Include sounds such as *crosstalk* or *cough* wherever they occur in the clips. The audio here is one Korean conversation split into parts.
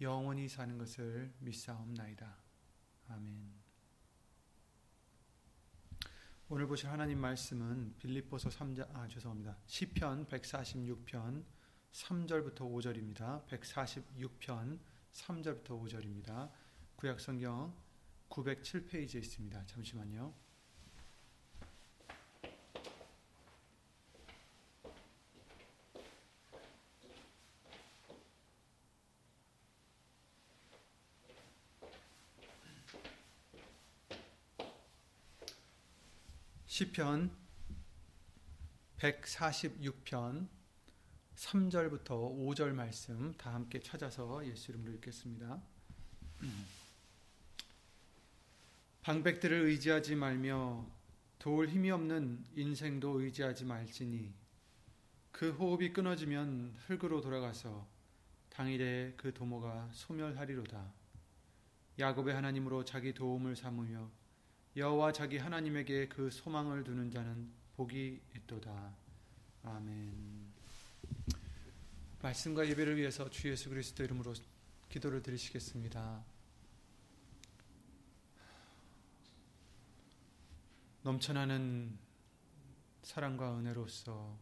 영원히 사는 것을 믿사옵나이다. 아멘. 오늘 보실 하나님 말씀은 빌립보서 3장 아 죄송합니다. 시편 146편 3절부터 5절입니다. 146편 3절부터 5절입니다. 구약 성경 907페이지에 있습니다. 잠시만요. 시편 146편 3절부터 5절 말씀 다 함께 찾아서 예수 이름으로 읽겠습니다. 방백들을 의지하지 말며 도울 힘이 없는 인생도 의지하지 말지니 그 호흡이 끊어지면 흙으로 돌아가서 당일에 그 도모가 소멸하리로다. 야곱의 하나님으로 자기 도움을 삼으며 여호와 자기 하나님에게 그 소망을 두는 자는 복이 있도다. 아멘. 말씀과 예배를 위해서 주 예수 그리스도 이름으로 기도를 드리시겠습니다. 넘쳐나는 사랑과 은혜로서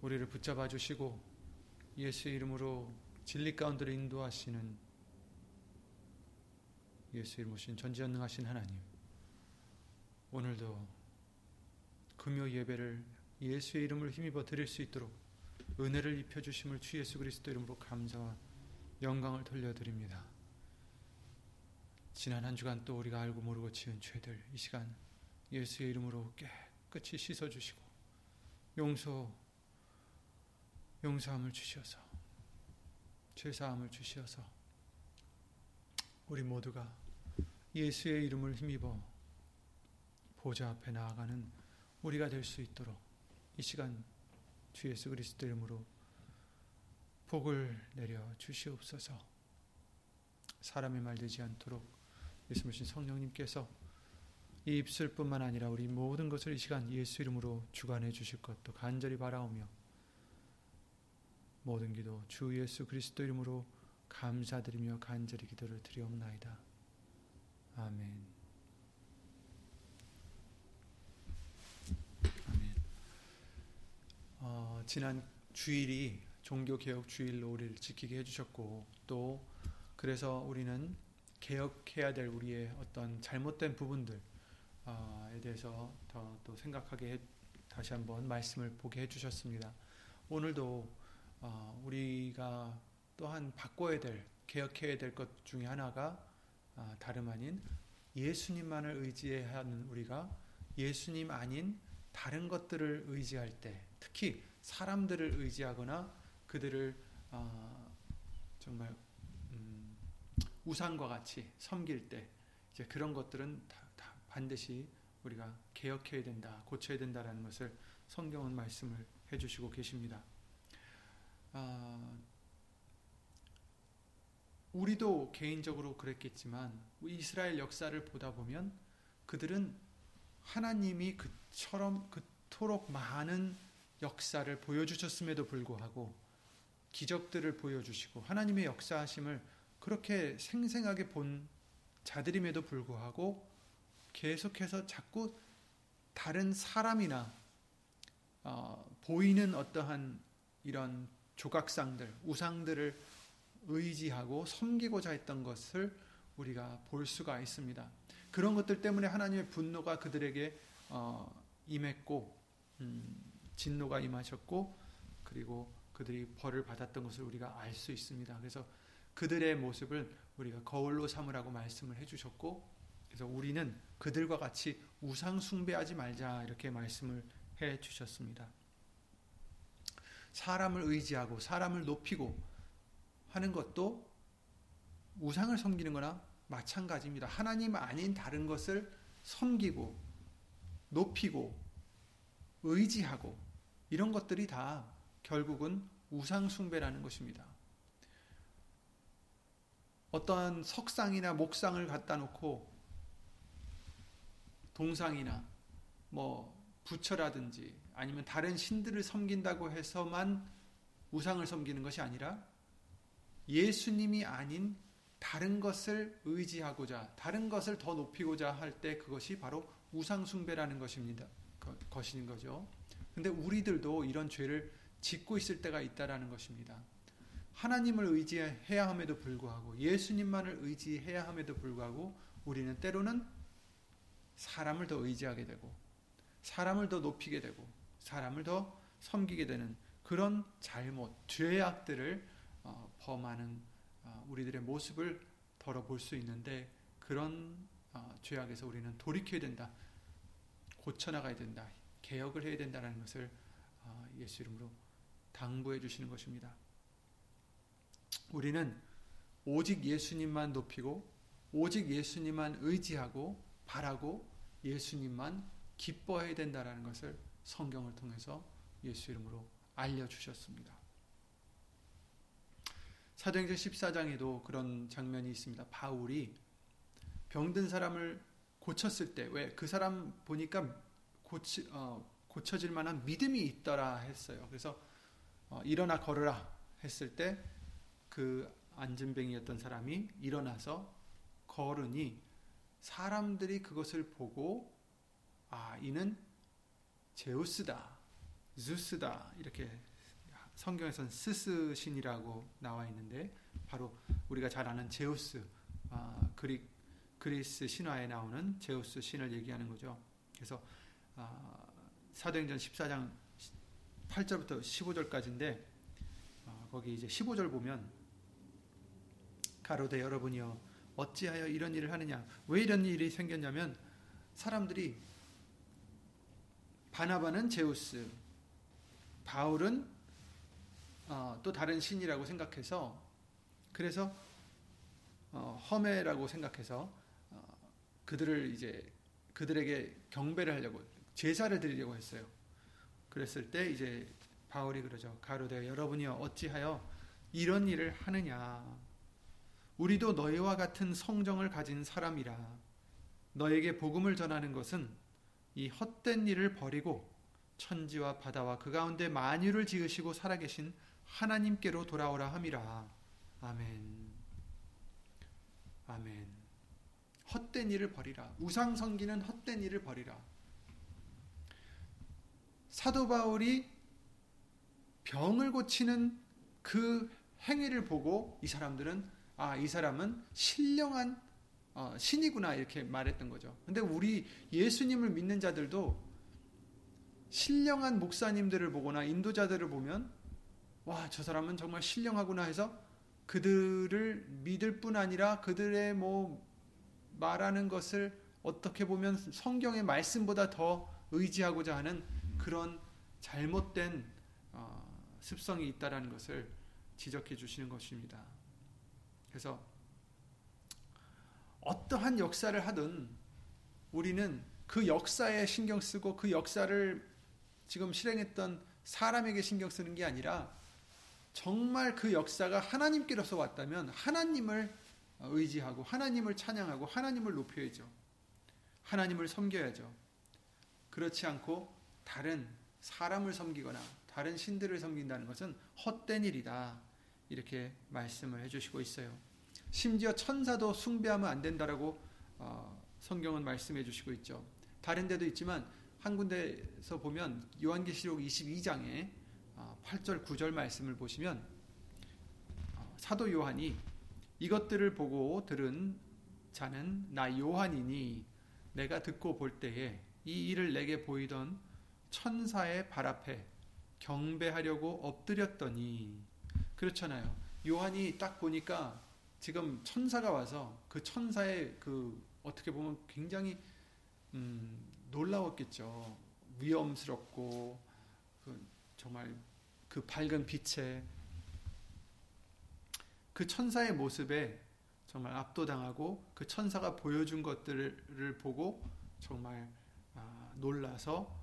우리를 붙잡아 주시고 예수의 이름으로 진리 가운데로 인도하시는 예수 이름 오신 전지전능하신 하나님 오늘도 금요 예배를 예수의 이름을 힘입어 드릴 수 있도록 은혜를 입혀 주심을 주 예수 그리스도 이름으로 감사와 영광을 돌려드립니다. 지난 한 주간 또 우리가 알고 모르고 지은 죄들 이 시간 예수의 이름으로 깨끗이 씻어 주시고 용서 용서함을 주시어서 죄 사함을 주시어서 우리 모두가 예수의 이름을 힘입어 보좌 앞에 나아가는 우리가 될 수 있도록 이 시간 주 예수 그리스도 이름으로 복을 내려 주시옵소서. 사람의 말 되지 않도록 예수님 성령님께서 이 입술뿐만 아니라 우리 모든 것을 이 시간 예수 이름으로 주관해 주실 것도 간절히 바라오며 모든 기도 주 예수 그리스도 이름으로 감사드리며 간절히 기도를 드리옵나이다. 아멘. 어, 지난 주일이 종교개혁 주일로 우리를 지키게 해주셨고 또 그래서 우리는 개혁해야 될 우리의 어떤 잘못된 부분들에 대해서 더 또 생각하게 해, 다시 한번 말씀을 보게 해주셨습니다. 오늘도 어, 우리가 또한 바꿔야 될 개혁해야 될 것 중에 하나가 아, 다름 아닌 예수님만을 의지해야 하는 우리가 예수님 아닌 다른 것들을 의지할 때 특히 사람들을 의지하거나 그들을 어, 정말 음, 우상과 같이 섬길 때 이제 그런 것들은 다, 다 반드시 우리가 개혁해야 된다, 고쳐야 된다라는 것을 성경은 말씀을 해주시고 계십니다. 어, 우리도 개인적으로 그랬겠지만 이스라엘 역사를 보다 보면 그들은 하나님이 그처럼 그토록 많은 역사를 보여주셨음에도 불구하고 기적들을 보여주시고 하나님의 역사하심을 그렇게 생생하게 본 자들임에도 불구하고 계속해서 자꾸 다른 사람이나 어, 보이는 어떠한 이런 조각상들, 우상들을 의지하고 섬기고자 했던 것을 우리가 볼 수가 있습니다. 그런 것들 때문에 하나님의 분노가 그들에게 어, 임했고 음, 진노가 임하셨고 그리고 그들이 벌을 받았던 것을 우리가 알 수 있습니다. 그래서 그들의 모습을 우리가 거울로 삼으라고 말씀을 해주셨고 그래서 우리는 그들과 같이 우상 숭배하지 말자 이렇게 말씀을 해 주셨습니다. 사람을 의지하고 사람을 높이고 하는 것도 우상을 섬기는 거나 마찬가지입니다. 하나님 아닌 다른 것을 섬기고 높이고 의지하고 이런 것들이 다 결국은 우상숭배라는 것입니다. 어떠한 석상이나 목상을 갖다 놓고 동상이나 뭐 부처라든지 아니면 다른 신들을 섬긴다고 해서만 우상을 섬기는 것이 아니라 예수님이 아닌 다른 것을 의지하고자 다른 것을 더 높이고자 할 때 그것이 바로 우상숭배라는 것입니다. 것인 거죠. 근데 우리들도 이런 죄를 짓고 있을 때가 있다라는 것입니다. 하나님을 의지해야 함에도 불구하고 예수님만을 의지해야 함에도 불구하고 우리는 때로는 사람을 더 의지하게 되고 사람을 더 높이게 되고 사람을 더 섬기게 되는 그런 잘못, 죄악들을 어, 범하는 어, 우리들의 모습을 덜어볼 수 있는데 그런 어, 죄악에서 우리는 돌이켜야 된다. 고쳐나가야 된다. 개혁을 해야 된다는 것을 예수 이름으로 당부해 주시는 것입니다. 우리는 오직 예수님만 높이고 오직 예수님만 의지하고 바라고 예수님만 기뻐해야 된다라는 것을 성경을 통해서 예수 이름으로 알려 주셨습니다. 사도행전 14장에도 그런 장면이 있습니다. 바울이 병든 사람을 고쳤을 때, 왜? 그 사람 보니까 고치, 어, 고쳐질 만한 믿음이 있더라 했어요. 그래서 어, 일어나 걸으라 했을 때 그 안진뱅이였던 사람이 일어나서 걸으니 사람들이 그것을 보고 아 이는 제우스다, 주스다 이렇게 성경에서는 스스 신이라고 나와 있는데 바로 우리가 잘 아는 제우스 아, 그리, 그리스 신화에 나오는 제우스 신을 얘기하는 거죠. 그래서 아, 사도행전 14장 8절부터 15절까지인데 아, 거기 이제 15절 보면 가로되 여러분이여 어찌하여 이런 일을 하느냐? 왜 이런 일이 생겼냐면 사람들이 바나바는 제우스 바울은 어, 또 다른 신이라고 생각해서 그래서 어, 험해라고 생각해서 어, 그들을 이제 그들에게 경배를 하려고 제사를 드리려고 했어요. 그랬을 때 이제 바울이 그러죠. 가로되 여러분이여 어찌하여 이런 일을 하느냐 우리도 너희와 같은 성정을 가진 사람이라 너에게 복음을 전하는 것은 이 헛된 일을 버리고 천지와 바다와 그 가운데 만유를 지으시고 살아계신 하나님께로 돌아오라 함이라. 아멘. 아멘. 헛된 일을 버리라. 우상 성기는 헛된 일을 버리라. 사도 바울이 병을 고치는 그 행위를 보고 이 사람들은 아, 이 사람은 신령한 어, 신이구나 이렇게 말했던 거죠. 근데 우리 예수님을 믿는 자들도 신령한 목사님들을 보거나 인도자들을 보면 와, 저 사람은 정말 신령하구나 해서 그들을 믿을 뿐 아니라 그들의 뭐 말하는 것을 어떻게 보면 성경의 말씀보다 더 의지하고자 하는 그런 잘못된 어, 습성이 있다라는 것을 지적해 주시는 것입니다. 그래서 어떠한 역사를 하든 우리는 그 역사에 신경 쓰고 그 역사를 지금 실행했던 사람에게 신경 쓰는 게 아니라 정말 그 역사가 하나님께로서 왔다면 하나님을 의지하고 하나님을 찬양하고 하나님을 높여야죠. 하나님을 섬겨야죠. 그렇지 않고 다른 사람을 섬기거나 다른 신들을 섬긴다는 것은 헛된 일이다. 이렇게 말씀을 해주시고 있어요. 심지어 천사도 숭배하면 안 된다라고 어, 성경은 말씀해 주시고 있죠. 다른 데도 있지만 한 군데서 보면 요한계시록 22장에 어, 8절 9절 말씀을 보시면 어, 사도 요한이 이것들을 보고 들은 자는 나 요한이니 내가 듣고 볼 때에 이 일을 내게 보이던 천사의 발 앞에 경배하려고 엎드렸더니 그렇잖아요. 요한이 딱 보니까 지금 천사가 와서 그 천사의 그 어떻게 보면 굉장히 음, 놀라웠겠죠. 위험스럽고 그 정말 그 밝은 빛에 그 천사의 모습에 정말 압도당하고 그 천사가 보여준 것들을 보고 정말 아, 놀라서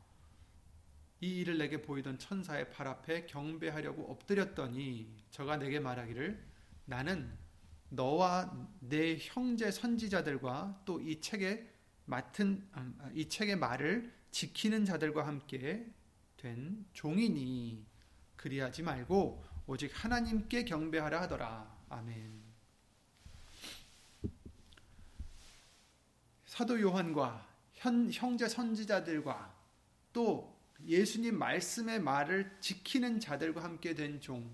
이 일을 내게 보이던 천사의 발 앞에 경배하려고 엎드렸더니 저가 내게 말하기를 나는 너와 내 형제 선지자들과 또 이 책에 맡은 아, 이 책의 말을 지키는 자들과 함께 된 종이니 그리하지 말고 오직 하나님께 경배하라 하더라. 아멘. 사도 요한과 현, 형제 선지자들과 또 예수님 말씀의 말을 지키는 자들과 함께 된 종.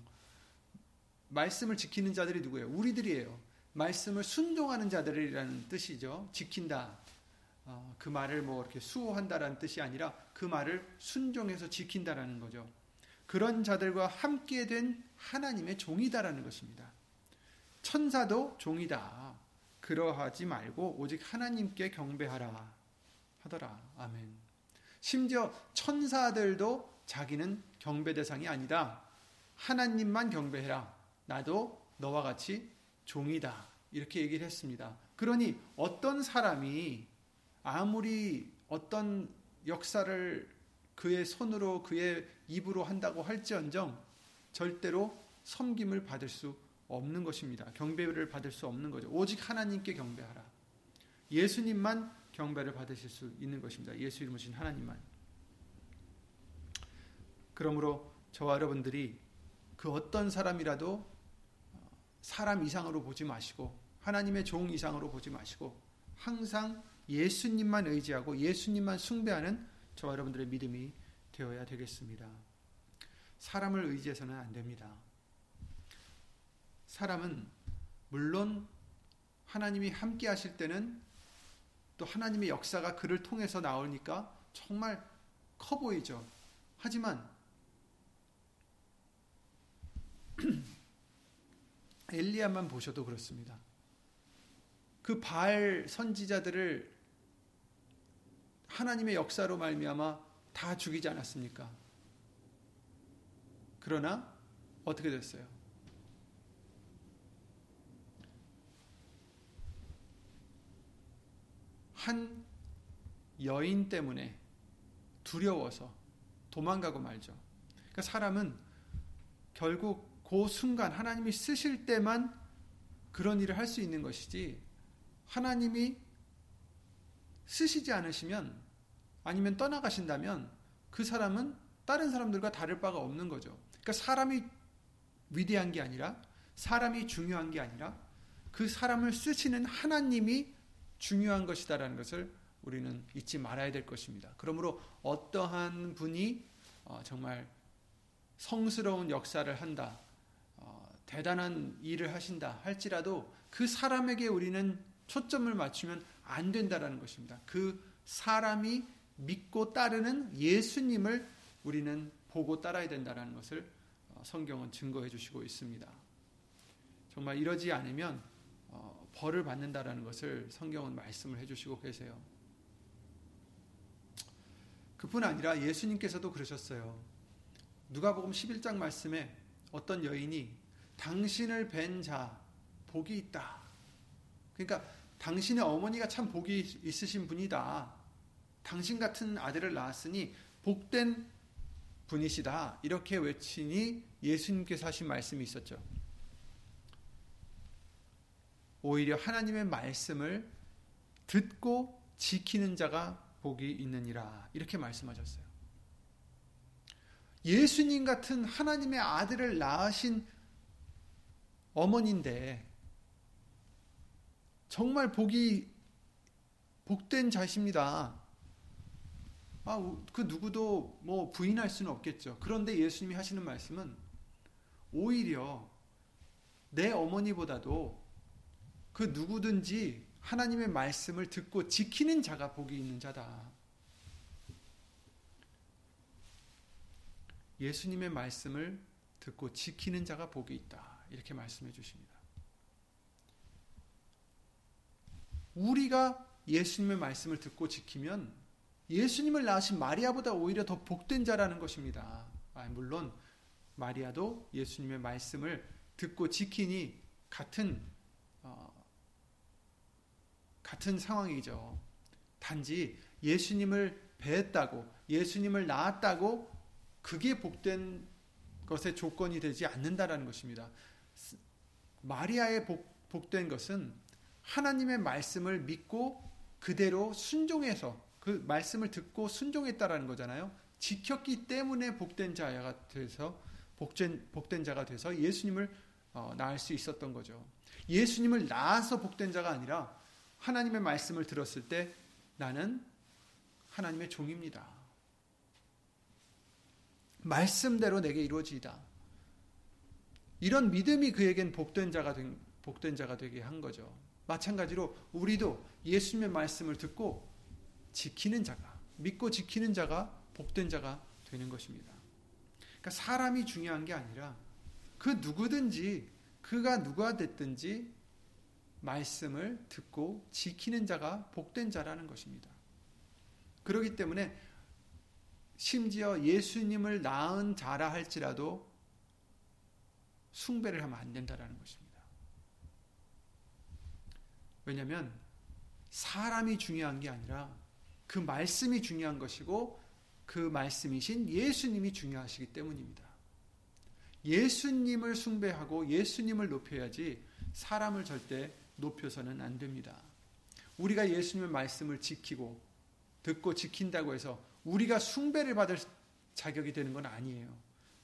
말씀을 지키는 자들이 누구예요? 우리들이에요. 말씀을 순종하는 자들이라는 뜻이죠. 지킨다. 어, 그 말을 뭐 이렇게 수호한다라는 뜻이 아니라 그 말을 순종해서 지킨다라는 거죠. 그런 자들과 함께 된 하나님의 종이다라는 것입니다. 천사도 종이다. 그러하지 말고 오직 하나님께 경배하라 하더라. 아멘. 심지어 천사들도 자기는 경배 대상이 아니다. 하나님만 경배해라. 나도 너와 같이 종이다. 이렇게 얘기를 했습니다. 그러니 어떤 사람이 아무리 어떤 역사를 그의 손으로 그의 입으로 한다고 할지언정 절대로 섬김을 받을 수 없는 것입니다. 경배를 받을 수 없는 거죠. 오직 하나님께 경배하라. 예수님만 경배를 받으실 수 있는 것입니다. 예수 이름으신 하나님만. 그러므로 저와 여러분들이 그 어떤 사람이라도 사람 이상으로 보지 마시고 하나님의 종 이상으로 보지 마시고 항상 예수님만 의지하고 예수님만 숭배하는 저와 여러분들의 믿음이 되어야 되겠습니다. 사람을 의지해서는 안 됩니다. 사람은 물론 하나님이 함께 하실 때는 또 하나님의 역사가 그를 통해서 나오니까 정말 커 보이죠. 하지만 *clears throat* 엘리야만 보셔도 그렇습니다. 그 바알 선지자들을 하나님의 역사로 말미암아 다 죽이지 않았습니까? 그러나 어떻게 됐어요? 한 여인 때문에 두려워서 도망가고 말죠. 그러니까 사람은 결국 그 순간 하나님이 쓰실 때만 그런 일을 할 수 있는 것이지 하나님이 쓰시지 않으시면 아니면 떠나가신다면 그 사람은 다른 사람들과 다를 바가 없는 거죠. 그러니까 사람이 위대한 게 아니라 사람이 중요한 게 아니라 그 사람을 쓰시는 하나님이 중요한 것이다라는 것을 우리는 잊지 말아야 될 것입니다. 그러므로 어떠한 분이 어, 정말 성스러운 역사를 한다, 어, 대단한 일을 하신다 할지라도 그 사람에게 우리는 초점을 맞추면 안 된다라는 것입니다. 그 사람이 믿고 따르는 예수님을 우리는 보고 따라야 된다라는 것을 어, 성경은 증거해 주시고 있습니다. 정말 이러지 않으면 벌을 받는다라는 것을 성경은 말씀을 해주시고 계세요. 그뿐 아니라 예수님께서도 그러셨어요. 누가복음 11장 말씀에 어떤 여인이 당신을 뵌 자 복이 있다. 그러니까 당신의 어머니가 참 복이 있으신 분이다. 당신 같은 아들을 낳았으니 복된 분이시다. 이렇게 외치니 예수님께서 하신 말씀이 있었죠. 오히려 하나님의 말씀을 듣고 지키는 자가 복이 있느니라. 이렇게 말씀하셨어요. 예수님 같은 하나님의 아들을 낳으신 어머니인데 정말 복이 복된 자십니다. 아, 그 누구도 뭐 부인할 수는 없겠죠. 그런데 예수님이 하시는 말씀은 오히려 내 어머니보다도 그 누구든지 하나님의 말씀을 듣고 지키는 자가 복이 있는 자다. 예수님의 말씀을 듣고 지키는 자가 복이 있다. 이렇게 말씀해 주십니다. 우리가 예수님의 말씀을 듣고 지키면 예수님을 낳으신 마리아보다 오히려 더 복된 자라는 것입니다. 아, 물론 마리아도 예수님의 말씀을 듣고 지키니 같은 어, 같은 상황이죠. 단지 예수님을 배했다고 예수님을 낳았다고 그게 복된 것의 조건이 되지 않는다라는 것입니다. 마리아의 복, 복된 것은 하나님의 말씀을 믿고 그대로 순종해서 그 말씀을 듣고 순종했다라는 거잖아요. 지켰기 때문에 복된 자가 돼서 복된, 복된 자가 돼서 예수님을 어, 낳을 수 있었던 거죠. 예수님을 낳아서 복된 자가 아니라 하나님의 말씀을 들었을 때 나는 하나님의 종입니다. 말씀대로 내게 이루어지이다. 이런 믿음이 그에겐 복된 자가 된, 복된 자가 되게 한 거죠. 마찬가지로 우리도 예수님의 말씀을 듣고 지키는 자가 믿고 지키는 자가 복된 자가 되는 것입니다. 그러니까 사람이 중요한 게 아니라 그 누구든지 그가 누가 됐든지 말씀을 듣고 지키는 자가 복된 자라는 것입니다. 그렇기 때문에 심지어 예수님을 낳은 자라 할지라도 숭배를 하면 안 된다라는 것입니다. 왜냐하면 사람이 중요한 게 아니라 그 말씀이 중요한 것이고 그 말씀이신 예수님이 중요하시기 때문입니다. 예수님을 숭배하고 예수님을 높여야지 사람을 절대 높여서는 안 됩니다. 우리가 예수님의 말씀을 지키고 듣고 지킨다고 해서 우리가 숭배를 받을 자격이 되는 건 아니에요.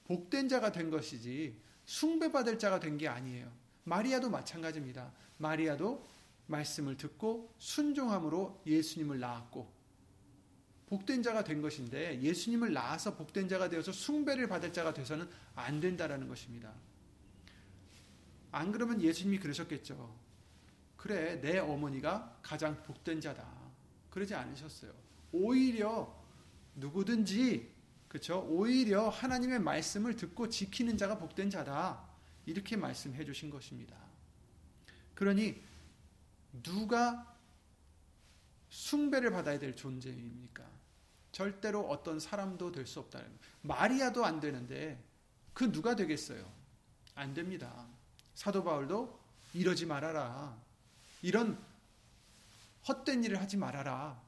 복된 자가 된 것이지 숭배받을 자가 된 게 아니에요. 마리아도 마찬가지입니다. 마리아도 말씀을 듣고 순종함으로 예수님을 낳았고 복된 자가 된 것인데 예수님을 낳아서 복된 자가 되어서 숭배를 받을 자가 돼서는 안 된다라는 것입니다. 안 그러면 예수님이 그러셨겠죠. 그래, 내 어머니가 가장 복된 자다. 그러지 않으셨어요. 오히려 누구든지 그렇죠? 오히려 하나님의 말씀을 듣고 지키는 자가 복된 자다. 이렇게 말씀해 주신 것입니다. 그러니 누가 숭배를 받아야 될 존재입니까? 절대로 어떤 사람도 될 수 없다. 마리아도 안 되는데 그 누가 되겠어요? 안 됩니다. 사도 바울도 이러지 말아라. 이런 헛된 일을 하지 말아라.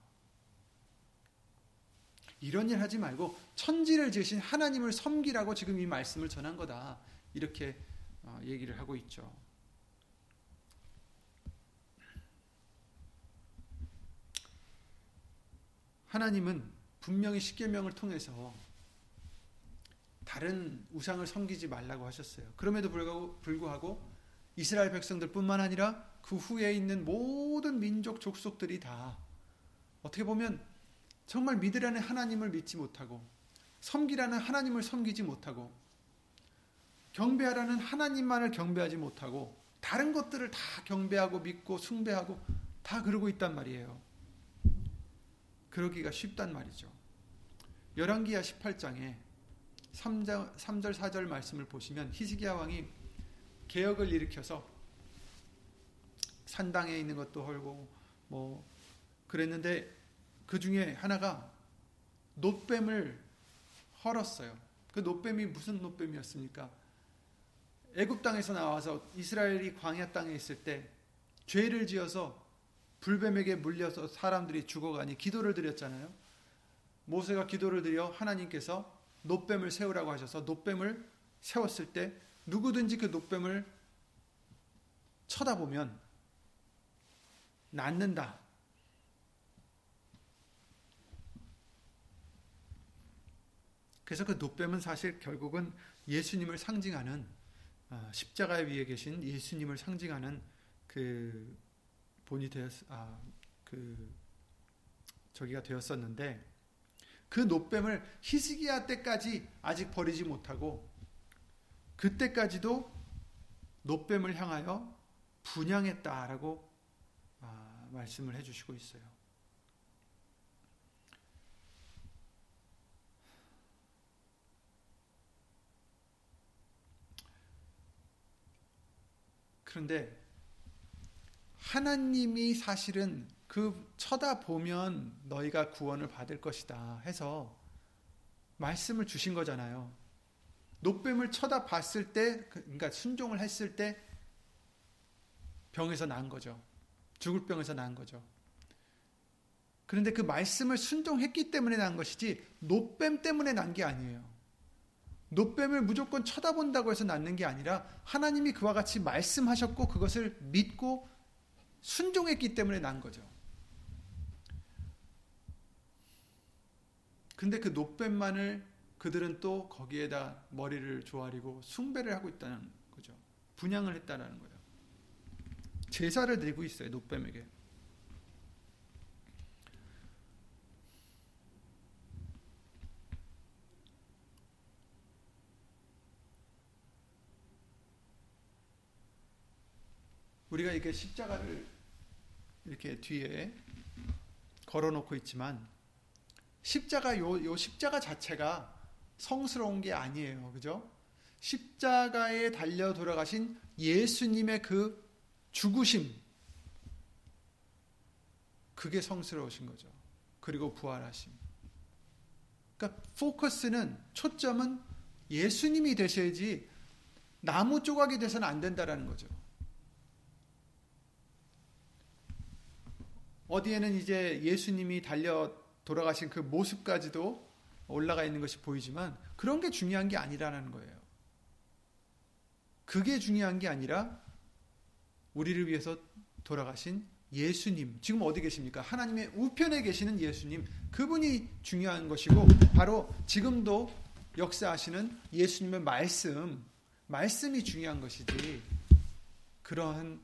이런 일 하지 말고 천지를 지으신 하나님을 섬기라고 지금 이 말씀을 전한 거다. 이렇게 어, 얘기를 하고 있죠. 하나님은 분명히 십계명을 통해서 다른 우상을 섬기지 말라고 하셨어요. 그럼에도 불구하고, 불구하고 이스라엘 백성들뿐만 아니라 그 후에 있는 모든 민족 족속들이 다 어떻게 보면 정말 믿으라는 하나님을 믿지 못하고 섬기라는 하나님을 섬기지 못하고 경배하라는 하나님만을 경배하지 못하고 다른 것들을 다 경배하고 믿고 숭배하고 다 그러고 있단 말이에요. 그러기가 쉽단 말이죠. 열왕기야 18장에 3절, 3절 4절 말씀을 보시면 히스기야 왕이 개혁을 일으켜서 산당에 있는 것도 헐고 뭐 그랬는데 그 중에 하나가 노뱀을 헐었어요. 그 노뱀이 무슨 노뱀이었습니까? 애굽 땅에서 나와서 이스라엘이 광야 땅에 있을 때 죄를 지어서 불뱀에게 물려서 사람들이 죽어가니 기도를 드렸잖아요. 모세가 기도를 드려 하나님께서 노뱀을 세우라고 하셔서 노뱀을 세웠을 때 누구든지 그 노뱀을 쳐다보면 낫는다. 그래서 그 노뱀은 사실 결국은 예수님을 상징하는 아, 십자가 위에 계신 예수님을 상징하는 그 본이 되었 아 그 저기가 되었었는데 그 노뱀을 히스기야 때까지 아직 버리지 못하고 그때까지도 노뱀을 향하여 분양했다라고 아, 말씀을 해주시고 있어요. 그런데 하나님이 사실은 그 쳐다보면 너희가 구원을 받을 것이다 해서 말씀을 주신 거잖아요. 노뱀을 쳐다봤을 때, 그러니까 순종을 했을 때 병에서 난 거죠. 죽을 병에서 난 거죠. 그런데 그 말씀을 순종했기 때문에 난 것이지 노뱀 때문에 난 게 아니에요. 노뱀을 무조건 쳐다본다고 해서 낫는 게 아니라 하나님이 그와 같이 말씀하셨고 그것을 믿고 순종했기 때문에 난 거죠. 근데 그 노뱀만을 그들은 또 거기에다 머리를 조아리고 숭배를 하고 있다는 거죠. 분양을 했다는 거예요. 제사를 드리고 있어요. 노뱀에게. 우리가 이렇게 십자가를 이렇게 뒤에 걸어놓고 있지만 십자가 요, 요 십자가 자체가 성스러운 게 아니에요. 그죠? 십자가에 달려 돌아가신 예수님의 그 죽으심 그게 성스러우신 거죠. 그리고 부활하심. 그러니까 포커스는 초점은 예수님이 되셔야지 나무 조각이 돼서는 안 된다라는 거죠. 어디에는 이제 예수님이 달려 돌아가신 그 모습까지도 올라가 있는 것이 보이지만 그런 게 중요한 게 아니라는 거예요. 그게 중요한 게 아니라 우리를 위해서 돌아가신 예수님. 지금 어디 계십니까? 하나님의 우편에 계시는 예수님. 그분이 중요한 것이고 바로 지금도 역사하시는 예수님의 말씀. 말씀이 중요한 것이지. 그러한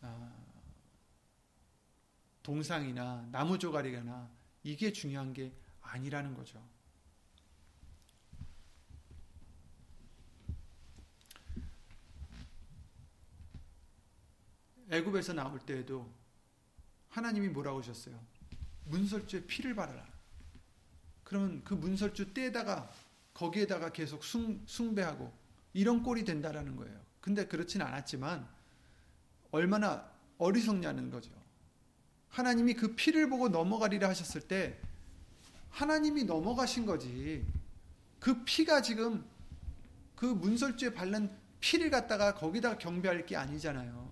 아, 동상이나 나무 조각이나 이게 중요한 게 아니라는 거죠. 애굽에서 나올 때에도 하나님이 뭐라고 하셨어요? 문설주에 피를 바르라. 그러면 그 문설주 떼다가 거기에다가 계속 숭, 숭배하고 이런 꼴이 된다라는 거예요. 근데 그렇진 않았지만 얼마나 어리석냐는 거죠. 하나님이 그 피를 보고 넘어가리라 하셨을 때 하나님이 넘어가신 거지. 그 피가 지금 그 문설주에 바른 피를 갖다가 거기다가 경배할 게 아니잖아요.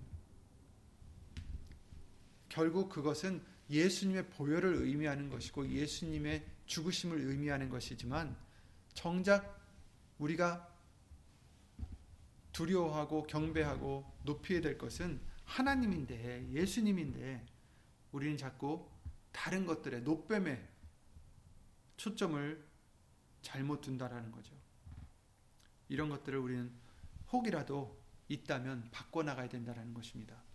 결국 그것은 예수님의 보혈을 의미하는 것이고 예수님의 죽으심을 의미하는 것이지만 정작 우리가 두려워하고 경배하고 높여야 될 것은 하나님인데 예수님인데 우리는 자꾸 다른 것들에 노뱀에 초점을 잘못 둔다라는 거죠. 이런 것들을 우리는 혹이라도 있다면 바꿔 나가야 된다는 것입니다.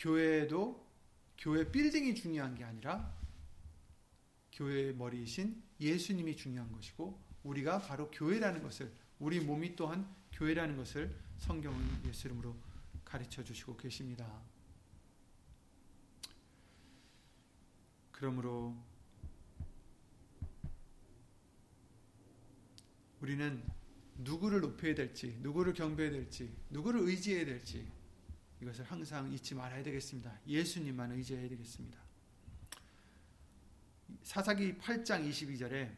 교회에도 교회 빌딩이 중요한 게 아니라 교회의 머리이신 예수님이 중요한 것이고 우리가 바로 교회라는 것을 우리 몸이 또한 교회라는 것을 성경은 예수 이름으로 가르쳐 주시고 계십니다. 그러므로 우리는 누구를 높여야 될지, 누구를 경배해야 될지, 누구를 의지해야 될지 이것을 항상 잊지 말아야 되겠습니다. 예수님만 의지해야 되겠습니다. 사사기 8장 22절에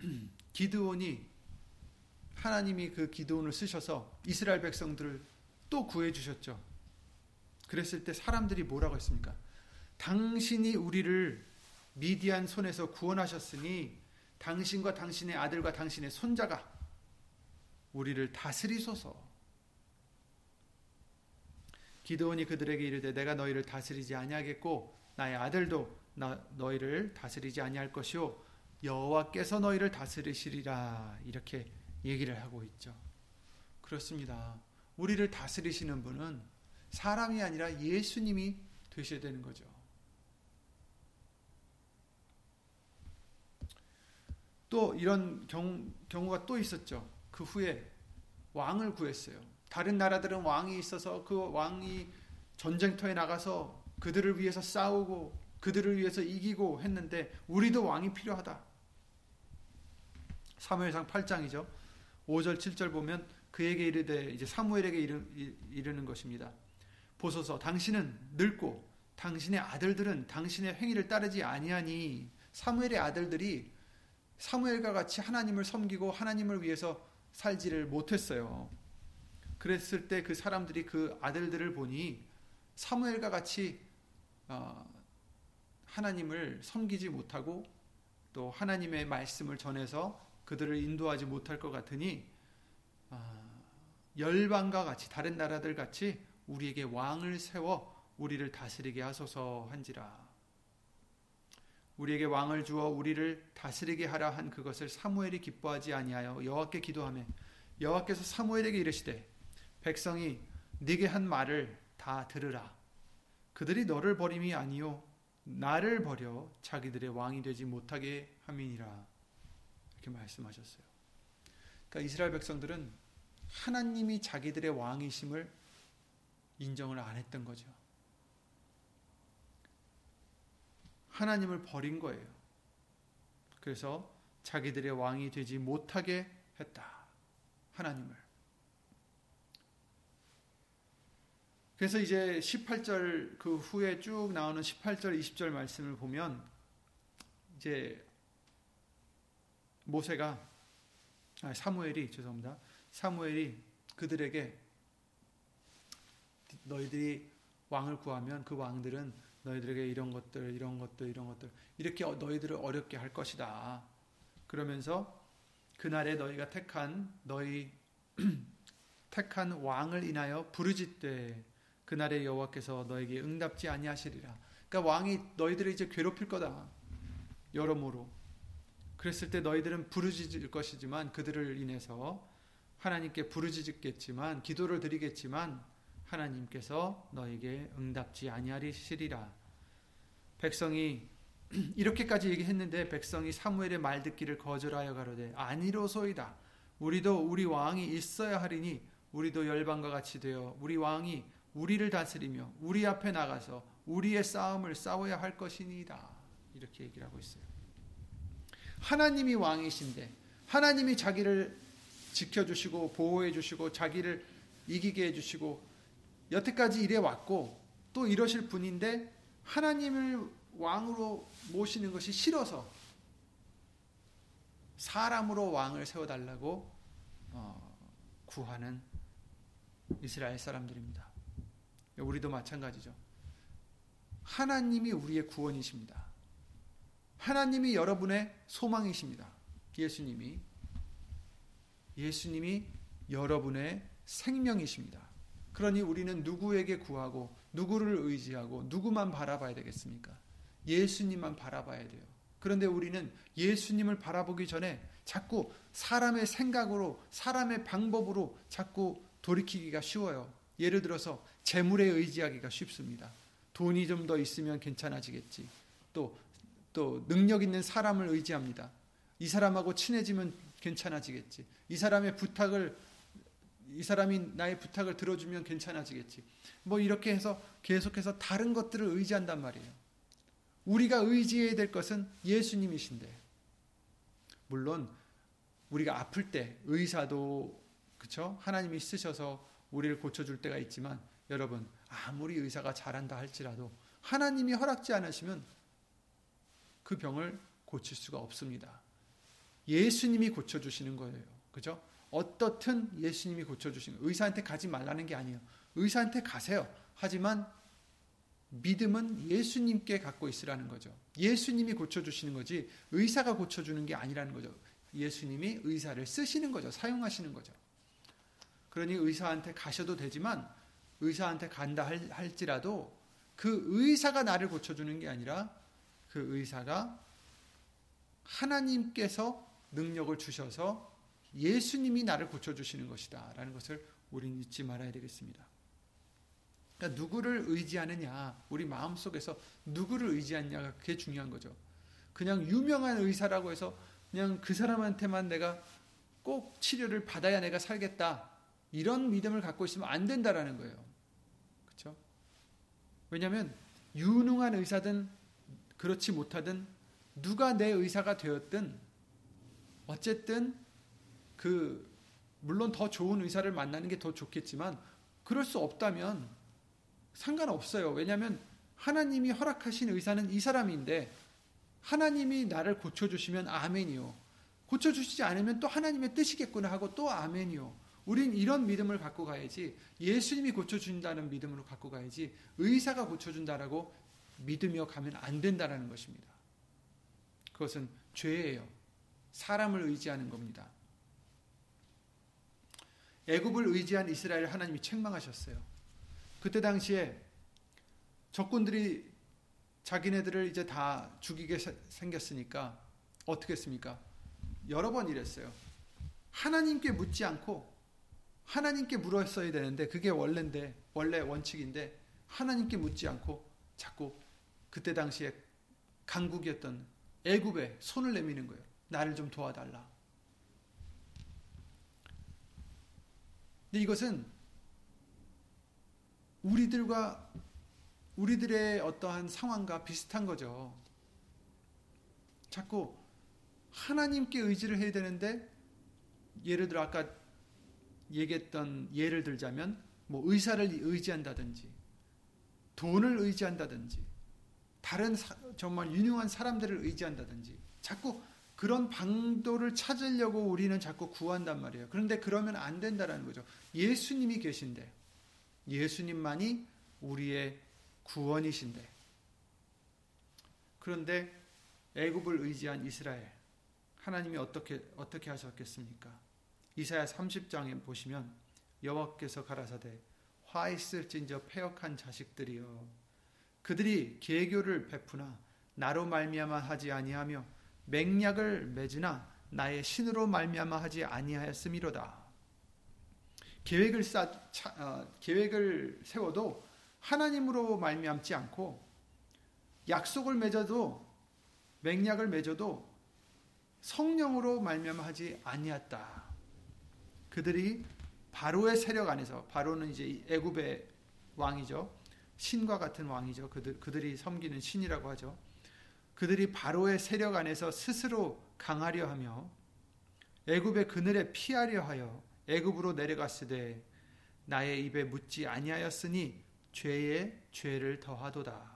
*clears throat* 기드온이 하나님이 그 기드온을 쓰셔서 이스라엘 백성들을 또 구해 주셨죠. 그랬을 때 사람들이 뭐라고 했습니까? 당신이 우리를 미디안 손에서 구원하셨으니 당신과 당신의 아들과 당신의 손자가 우리를 다스리소서. 기드온이 그들에게 이르되 내가 너희를 다스리지 아니하겠고 나의 아들도 나, 너희를 다스리지 아니할 것이요 여호와께서 너희를 다스리시리라 이렇게 얘기를 하고 있죠. 그렇습니다. 우리를 다스리시는 분은 사람이 아니라 예수님이 되셔야 되는 거죠. 또 이런 경, 경우가 또 있었죠. 그 후에 왕을 구했어요. 다른 나라들은 왕이 있어서 그 왕이 전쟁터에 나가서 그들을 위해서 싸우고 그들을 위해서 이기고 했는데 우리도 왕이 필요하다. 사무엘상 8장이죠. 5절 7절 보면 그에게 이르되 이제 사무엘에게 이르, 이르는 것입니다. 보소서 당신은 늙고 당신의 아들들은 당신의 행위를 따르지 아니하니 사무엘의 아들들이 사무엘과 같이 하나님을 섬기고 하나님을 위해서 살지를 못했어요. 그랬을 때 그 사람들이 그 아들들을 보니 사무엘과 같이 어, 하나님을 섬기지 못하고 또 하나님의 말씀을 전해서 그들을 인도하지 못할 것 같으니 어, 열방과 같이 다른 나라들 같이 우리에게 왕을 세워 우리를 다스리게 하소서 한지라. 우리에게 왕을 주어 우리를 다스리게 하라 한 그것을 사무엘이 기뻐하지 아니하여 여호와께 기도하며 여호와께서 사무엘에게 이르시되 백성이 네게 한 말을 다 들으라 그들이 너를 버림이 아니요 나를 버려 자기들의 왕이 되지 못하게 함이니라 이렇게 말씀하셨어요. 그러니까 이스라엘 백성들은 하나님이 자기들의 왕이심을 인정을 안 했던 거죠. 하나님을 버린 거예요. 그래서 자기들의 왕이 되지 못하게 했다. 하나님을. 그래서 이제 18절 그 후에 쭉 나오는 18절 20절 말씀을 보면 이제 모세가 아, 사무엘이 죄송합니다. 사무엘이 그들에게 너희들이 왕을 구하면 그 왕들은 너희들에게 이런 것들, 이런 것들, 이런 것들 이렇게 너희들을 어렵게 할 것이다. 그러면서 그날에 너희가 택한 너희 *clears throat* 택한 왕을 인하여 부르짖되 그날에 여호와께서 너에게 응답지 아니하시리라. 그러니까 왕이 너희들을 이제 괴롭힐 거다. 여러모로. 그랬을 때 너희들은 부르짖을 것이지만 그들을 인해서 하나님께 부르짖겠지만 기도를 드리겠지만 하나님께서 너에게 응답지 아니하리시리라. 백성이 *clears throat* 이렇게까지 얘기했는데 백성이 사무엘의 말 듣기를 거절하여 가로되 아니로소이다. 우리도 우리 왕이 있어야 하리니 우리도 열방과 같이 되어 우리 왕이 우리를 다스리며 우리 앞에 나가서 우리의 싸움을 싸워야 할 것이니이다. 이렇게 얘기를 하고 있어요. 하나님이 왕이신데 하나님이 자기를 지켜주시고 보호해주시고 자기를 이기게 해주시고 여태까지 이래 왔고 또 이러실 분인데 하나님을 왕으로 모시는 것이 싫어서 사람으로 왕을 세워달라고 어, 구하는 이스라엘 사람들입니다. 우리도 마찬가지죠. 하나님이 우리의 구원이십니다. 하나님이 여러분의 소망이십니다. 예수님이 예수님이 여러분의 생명이십니다. 그러니 우리는 누구에게 구하고 누구를 의지하고 누구만 바라봐야 되겠습니까? 예수님만 바라봐야 돼요. 그런데 우리는 예수님을 바라보기 전에 자꾸 사람의 생각으로 사람의 방법으로 자꾸 돌이키기가 쉬워요. 예를 들어서 재물에 의지하기가 쉽습니다. 돈이 좀 더 있으면 괜찮아지겠지. 또, 또 능력 있는 사람을 의지합니다. 이 사람하고 친해지면 괜찮아지겠지. 이 사람의 부탁을 이 사람이 나의 부탁을 들어주면 괜찮아지겠지. 뭐 이렇게 해서 계속해서 다른 것들을 의지한단 말이에요. 우리가 의지해야 될 것은 예수님이신데. 물론 우리가 아플 때 의사도 그쵸? 하나님이 쓰셔서 우리를 고쳐줄 때가 있지만 여러분 아무리 의사가 잘한다 할지라도 하나님이 허락지 않으시면 그 병을 고칠 수가 없습니다. 예수님이 고쳐주시는 거예요. 그죠? 어떻든 예수님이 고쳐주신 의사한테 가지 말라는 게 아니에요. 의사한테 가세요. 하지만 믿음은 예수님께 갖고 있으라는 거죠. 예수님이 고쳐주시는 거지 의사가 고쳐주는 게 아니라는 거죠. 예수님이 의사를 쓰시는 거죠. 사용하시는 거죠. 그러니 의사한테 가셔도 되지만 의사한테 간다 할지라도 그 의사가 나를 고쳐주는 게 아니라 그 의사가 하나님께서 능력을 주셔서 예수님이 나를 고쳐주시는 것이다. 라는 것을 우리는 잊지 말아야 되겠습니다. 그러니까 누구를 의지하느냐, 우리 마음 속에서 누구를 의지하느냐가 그게 중요한 거죠. 그냥 유명한 의사라고 해서 그냥 그 사람한테만 내가 꼭 치료를 받아야 내가 살겠다. 이런 믿음을 갖고 있으면 안 된다라는 거예요. 그렇죠? 왜냐하면 유능한 의사든 그렇지 못하든 누가 내 의사가 되었든 어쨌든 그 물론 더 좋은 의사를 만나는 게 더 좋겠지만 그럴 수 없다면 상관없어요. 왜냐하면 하나님이 허락하신 의사는 이 사람인데 하나님이 나를 고쳐주시면 아멘이요. 고쳐주시지 않으면 또 하나님의 뜻이겠구나 하고 또 아멘이요. 우린 이런 믿음을 갖고 가야지 예수님이 고쳐준다는 믿음으로 갖고 가야지 의사가 고쳐준다라고 믿으며 가면 안 된다라는 것입니다. 그것은 죄예요. 사람을 의지하는 겁니다. 애굽을 의지한 이스라엘 하나님이 책망하셨어요. 그때 당시에 적군들이 자기네들을 이제 다 죽이게 생겼으니까 어떻게 했습니까? 여러 번 이랬어요. 하나님께 묻지 않고 하나님께 물었어야 되는데 그게 원래인데 원래 원칙인데 하나님께 묻지 않고 자꾸 그때 당시에 강국이었던 애굽에 손을 내미는 거예요. 나를 좀 도와달라. 근데 이것은 우리들과 우리들의 어떠한 상황과 비슷한 거죠. 자꾸 하나님께 의지를 해야 되는데 예를 들어 아까 얘기했던 예를 들자면 뭐 의사를 의지한다든지 돈을 의지한다든지 다른 사, 정말 유능한 사람들을 의지한다든지 자꾸 그런 방도를 찾으려고 우리는 자꾸 구한단 말이에요. 그런데 그러면 안 된다라는 거죠. 예수님이 계신데 예수님만이 우리의 구원이신데 그런데 애굽을 의지한 이스라엘 하나님이 어떻게 어떻게 하셨겠습니까? 이사야 30장에 보시면 여호와께서 가라사대 화 있을진저 패역한 자식들이여 그들이 계교를 베푸나 나로 말미암아 하지 아니하며 맹약을 맺으나 나의 신으로 말미암아 하지 아니하였음이로다. 계획을 쌓 어, 계획을 세워도 하나님으로 말미암지 않고 약속을 맺어도 맹약을 맺어도 성령으로 말미암하지 아니었다. 그들이 바로의 세력 안에서 바로는 이제 애굽의 왕이죠. 신과 같은 왕이죠. 그들 그들이 섬기는 신이라고 하죠. 그들이 바로의 세력 안에서 스스로 강하려 하며 애굽의 그늘에 피하려 하여 애굽으로 내려갔으되 나의 입에 묻지 아니하였으니 죄에 죄를 더하도다.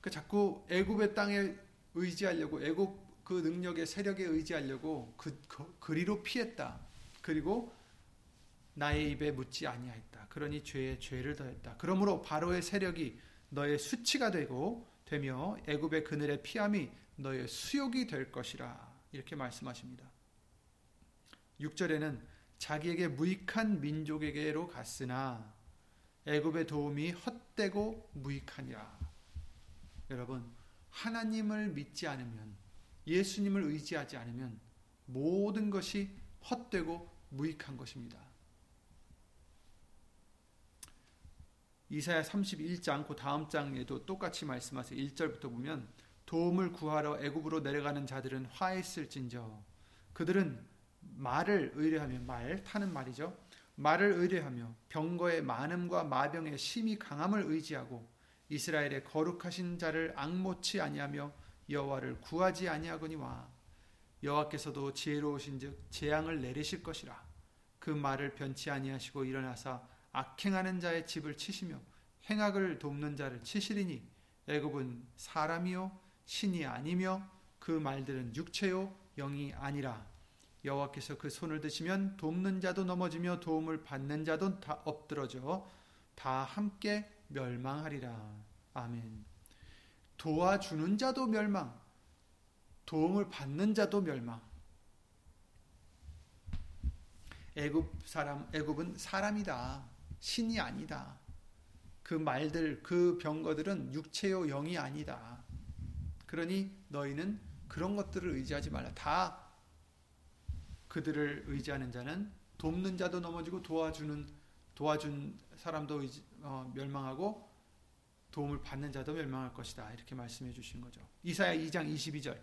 그 자꾸 애굽의 땅에 의지하려고 애굽 그 능력의 세력에 의지하려고 그, 그 그리로 피했다. 그리고 나의 입에 묻지 아니하였다. 그러니 죄에 죄를 더했다. 그러므로 바로의 세력이 너의 수치가 되고 되며 애굽의 그늘의 피함이 너의 수욕이 될 것이라. 이렇게 말씀하십니다. 6절에는 자기에게 무익한 민족에게로 갔으나 애굽의 도움이 헛되고 무익하니라. 여러분, 하나님을 믿지 않으면 예수님을 의지하지 않으면 모든 것이 헛되고 무익한 것입니다. 이사야 31장 그 다음 장에도 똑같이 말씀하세요. 1절부터 보면 도움을 구하러 애굽으로 내려가는 자들은 화했을진저 그들은 말을 의뢰하며 말 타는 말이죠. 말을 의뢰하며 병거의 많음과 마병의 심히 강함을 의지하고 이스라엘의 거룩하신 자를 악모치 아니하며 여호와를 구하지 아니하거니와 여호와께서도 지혜로우신즉 재앙을 내리실 것이라 그 말을 변치 아니하시고 일어나사 악행하는 자의 집을 치시며 행악을 돕는 자를 치시리니 애굽은 사람이요 신이 아니며 그 말들은 육체요 영이 아니라 여호와께서 그 손을 드시면 돕는 자도 넘어지며 도움을 받는 자도 다 엎드러져 다 함께 멸망하리라. 아멘. 도와주는 자도 멸망, 도움을 받는 자도 멸망. 애굽 사람, 애굽은 사람이다. 신이 아니다. 그 말들, 그 병거들은 육체요 영이 아니다. 그러니 너희는 그런 것들을 의지하지 말라. 다 그들을 의지하는 자는 돕는 자도 넘어지고 도와주는 도와준 사람도 의지, 어, 멸망하고 도움을 받는 자도 멸망할 것이다. 이렇게 말씀해 주신 거죠. 이사야 2장 22절.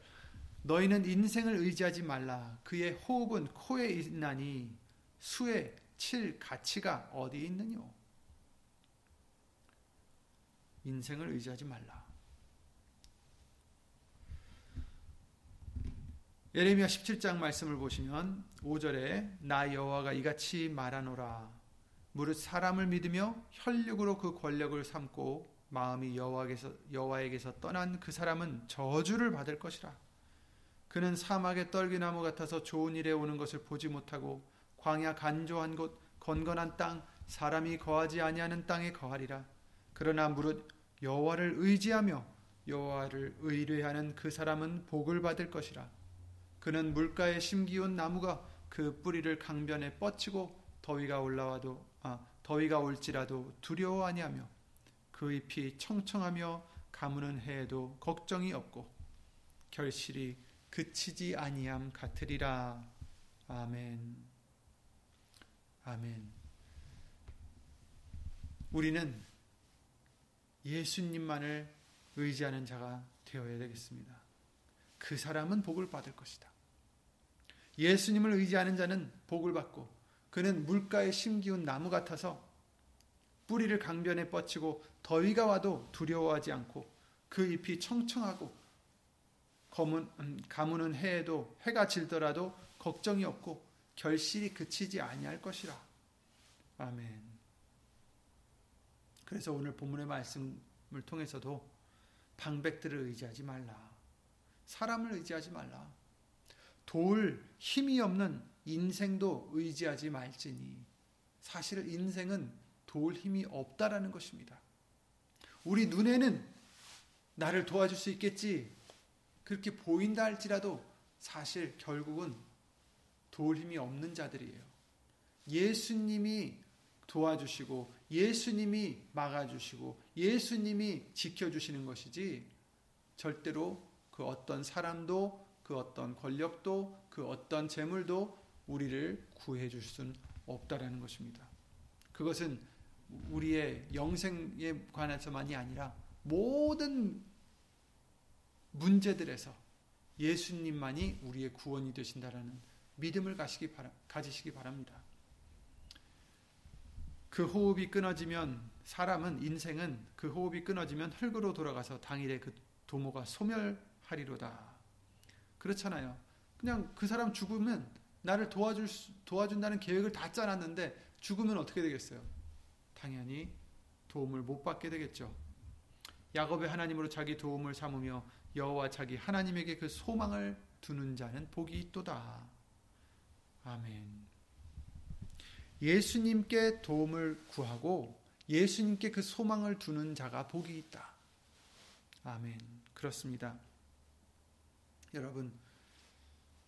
너희는 인생을 의지하지 말라. 그의 호흡은 코에 있나니 수에 칠 가치가 어디 있느뇨? 인생을 의지하지 말라. 예레미야 17장 말씀을 보시면 5절에 나 여호와가 이같이 말하노라 무릇 사람을 믿으며 혈육으로 그 권력을 삼고 마음이 여호와에게서 여호와에게서 떠난 그 사람은 저주를 받을 것이라. 그는 사막의 떨기나무 같아서 좋은 일에 오는 것을 보지 못하고 광야 간조한 곳 건건한 땅 사람이 거하지 아니하는 땅에 거하리라. 그러나 무릇 여호와를 의지하며 여호와를 의뢰하는 그 사람은 복을 받을 것이라. 그는 물가에 심기운 나무가 그 뿌리를 강변에 뻗치고 더위가 올라와도 아, 더위가 올지라도 두려워 아니하며 그 잎이 청청하며 가무는 해에도 걱정이 없고 결실이 그치지 아니함 같으리라. 아멘. 아멘. 우리는 예수님만을 의지하는 자가 되어야 되겠습니다. 그 사람은 복을 받을 것이다. 예수님을 의지하는 자는 복을 받고 그는 물가에 심기운 나무 같아서 뿌리를 강변에 뻗치고 더위가 와도 두려워하지 않고 그 잎이 청청하고 검은, 음, 가무는 해에도 해가 질더라도 걱정이 없고 결실이 그치지 아니할 것이라. 아멘. 그래서 오늘 본문의 말씀을 통해서도 방백들을 의지하지 말라. 사람을 의지하지 말라. 도울 힘이 없는 인생도 의지하지 말지니 사실 인생은 도울 힘이 없다라는 것입니다. 우리 눈에는 나를 도와줄 수 있겠지 그렇게 보인다 할지라도 사실 결국은 도울 힘이 없는 자들이에요. 예수님이 도와주시고 예수님이 막아주시고 예수님이 지켜주시는 것이지 절대로 그 어떤 사람도 그 어떤 권력도 그 어떤 재물도 우리를 구해 줄 수는 없다라는 것입니다. 그것은 우리의 영생에 관해서만이 아니라 모든 문제들에서 예수님만이 우리의 구원이 되신다라는 믿음을 가시기 바라, 가지시기 바랍니다. 그 호흡이 끊어지면 사람은 인생은 그 호흡이 끊어지면 흙으로 돌아가서 당일에 그 도모가 소멸하리로다. 그렇잖아요. 그냥 그 사람 죽으면 나를 도와줄 도와준다는 계획을 다 짜놨는데 죽으면 어떻게 되겠어요? 당연히 도움을 못 받게 되겠죠. 야곱의 하나님으로 자기 도움을 삼으며 여호와 자기 하나님에게 그 소망을 두는 자는 복이 있도다. 아멘. 예수님께 도움을 구하고 예수님께 그 소망을 두는 자가 복이 있다. 아멘. 그렇습니다. 여러분,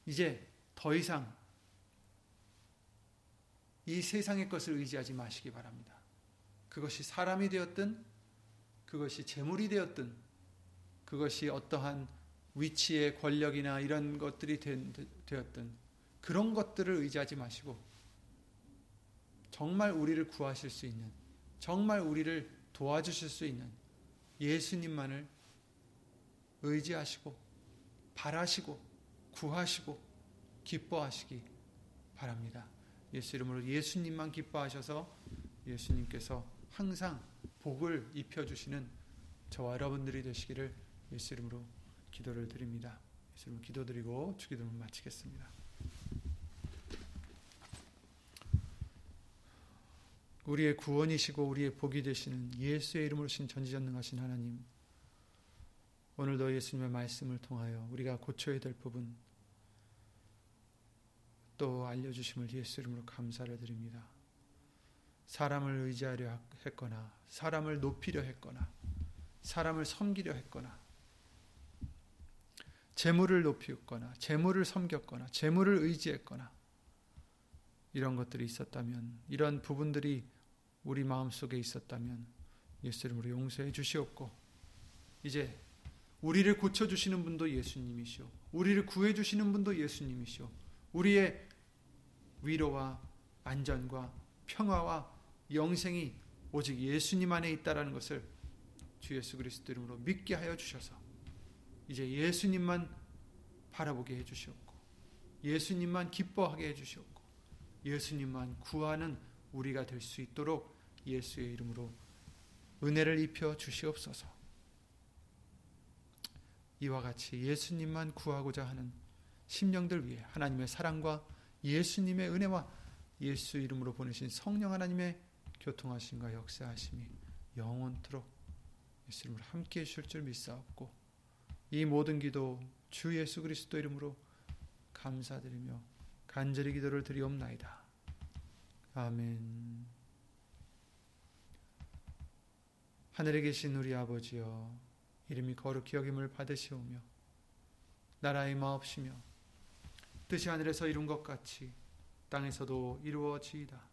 이제 더 이상 이 세상의 것을 의지하지 마시기 바랍니다. 그것이 사람이 되었든, 그것이 재물이 되었든, 그것이 어떠한 위치의 권력이나 이런 것들이 되었든, 그런 것들을 의지하지 마시고, 정말 우리를 구하실 수 있는, 정말 우리를 도와주실 수 있는 예수님만을 의지하시고, 바라시고, 구하시고, 기뻐하시기 바랍니다. 예수 이름으로 예수님만 기뻐하셔서 예수님께서 항상 복을 입혀주시는 저와 여러분들이 되시기를 예수 이름으로 기도를 드립니다. 예수 이름으로 기도드리고 주기도를 마치겠습니다. 우리의 구원이시고 우리의 복이 되시는 예수의 이름으로 신 전지전능하신 하나님 오늘도 예수님의 말씀을 통하여 우리가 고쳐야 될 부분 또 알려주심을 예수 이름으로 감사를 드립니다. 사람을 의지하려 했거나 사람을 높이려 했거나 사람을 섬기려 했거나 재물을 높였거나 재물을 섬겼거나 재물을 의지했거나 이런 것들이 있었다면 이런 부분들이 우리 마음속에 있었다면 예수 이름으로 용서해 주시옵고 이제 우리를 고쳐 주시는 분도 예수님이시오. 우리를 구해 주시는 분도 예수님이시오. 우리의 위로와 안전과 평화와 영생이 오직 예수님 안에 있다라는 것을 주 예수 그리스도 이름으로 믿게 하여 주셔서 이제 예수님만 바라보게 해 주시옵고 예수님만 기뻐하게 해 주시옵고 예수님만 구하는 우리가 될 수 있도록 예수의 이름으로 은혜를 입혀 주시옵소서. 이와 같이 예수님만 구하고자 하는 심령들 위해 하나님의 사랑과 예수님의 은혜와 예수 이름으로 보내신 성령 하나님의 교통하심과 역사하심이 영원토록 예수 이름으로 함께 해주실 줄 믿사옵고 이 모든 기도 주 예수 그리스도 이름으로 감사드리며 간절히 기도를 드리옵나이다. 아멘. 하늘에 계신 우리 아버지여 이름이 거룩히 여김을 받으시오며 나라의 마옵시며 뜻이 하늘에서 이룬 것 같이 땅에서도 이루어지이다.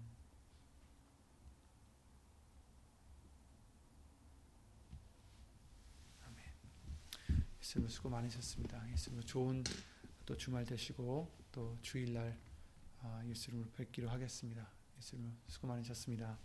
예수님 수고 많으셨습니다. 예수님 좋은 또 주말 되시고 또 주일날 아, 예수님을 뵙기로 하겠습니다. 예수님 수고 많으셨습니다.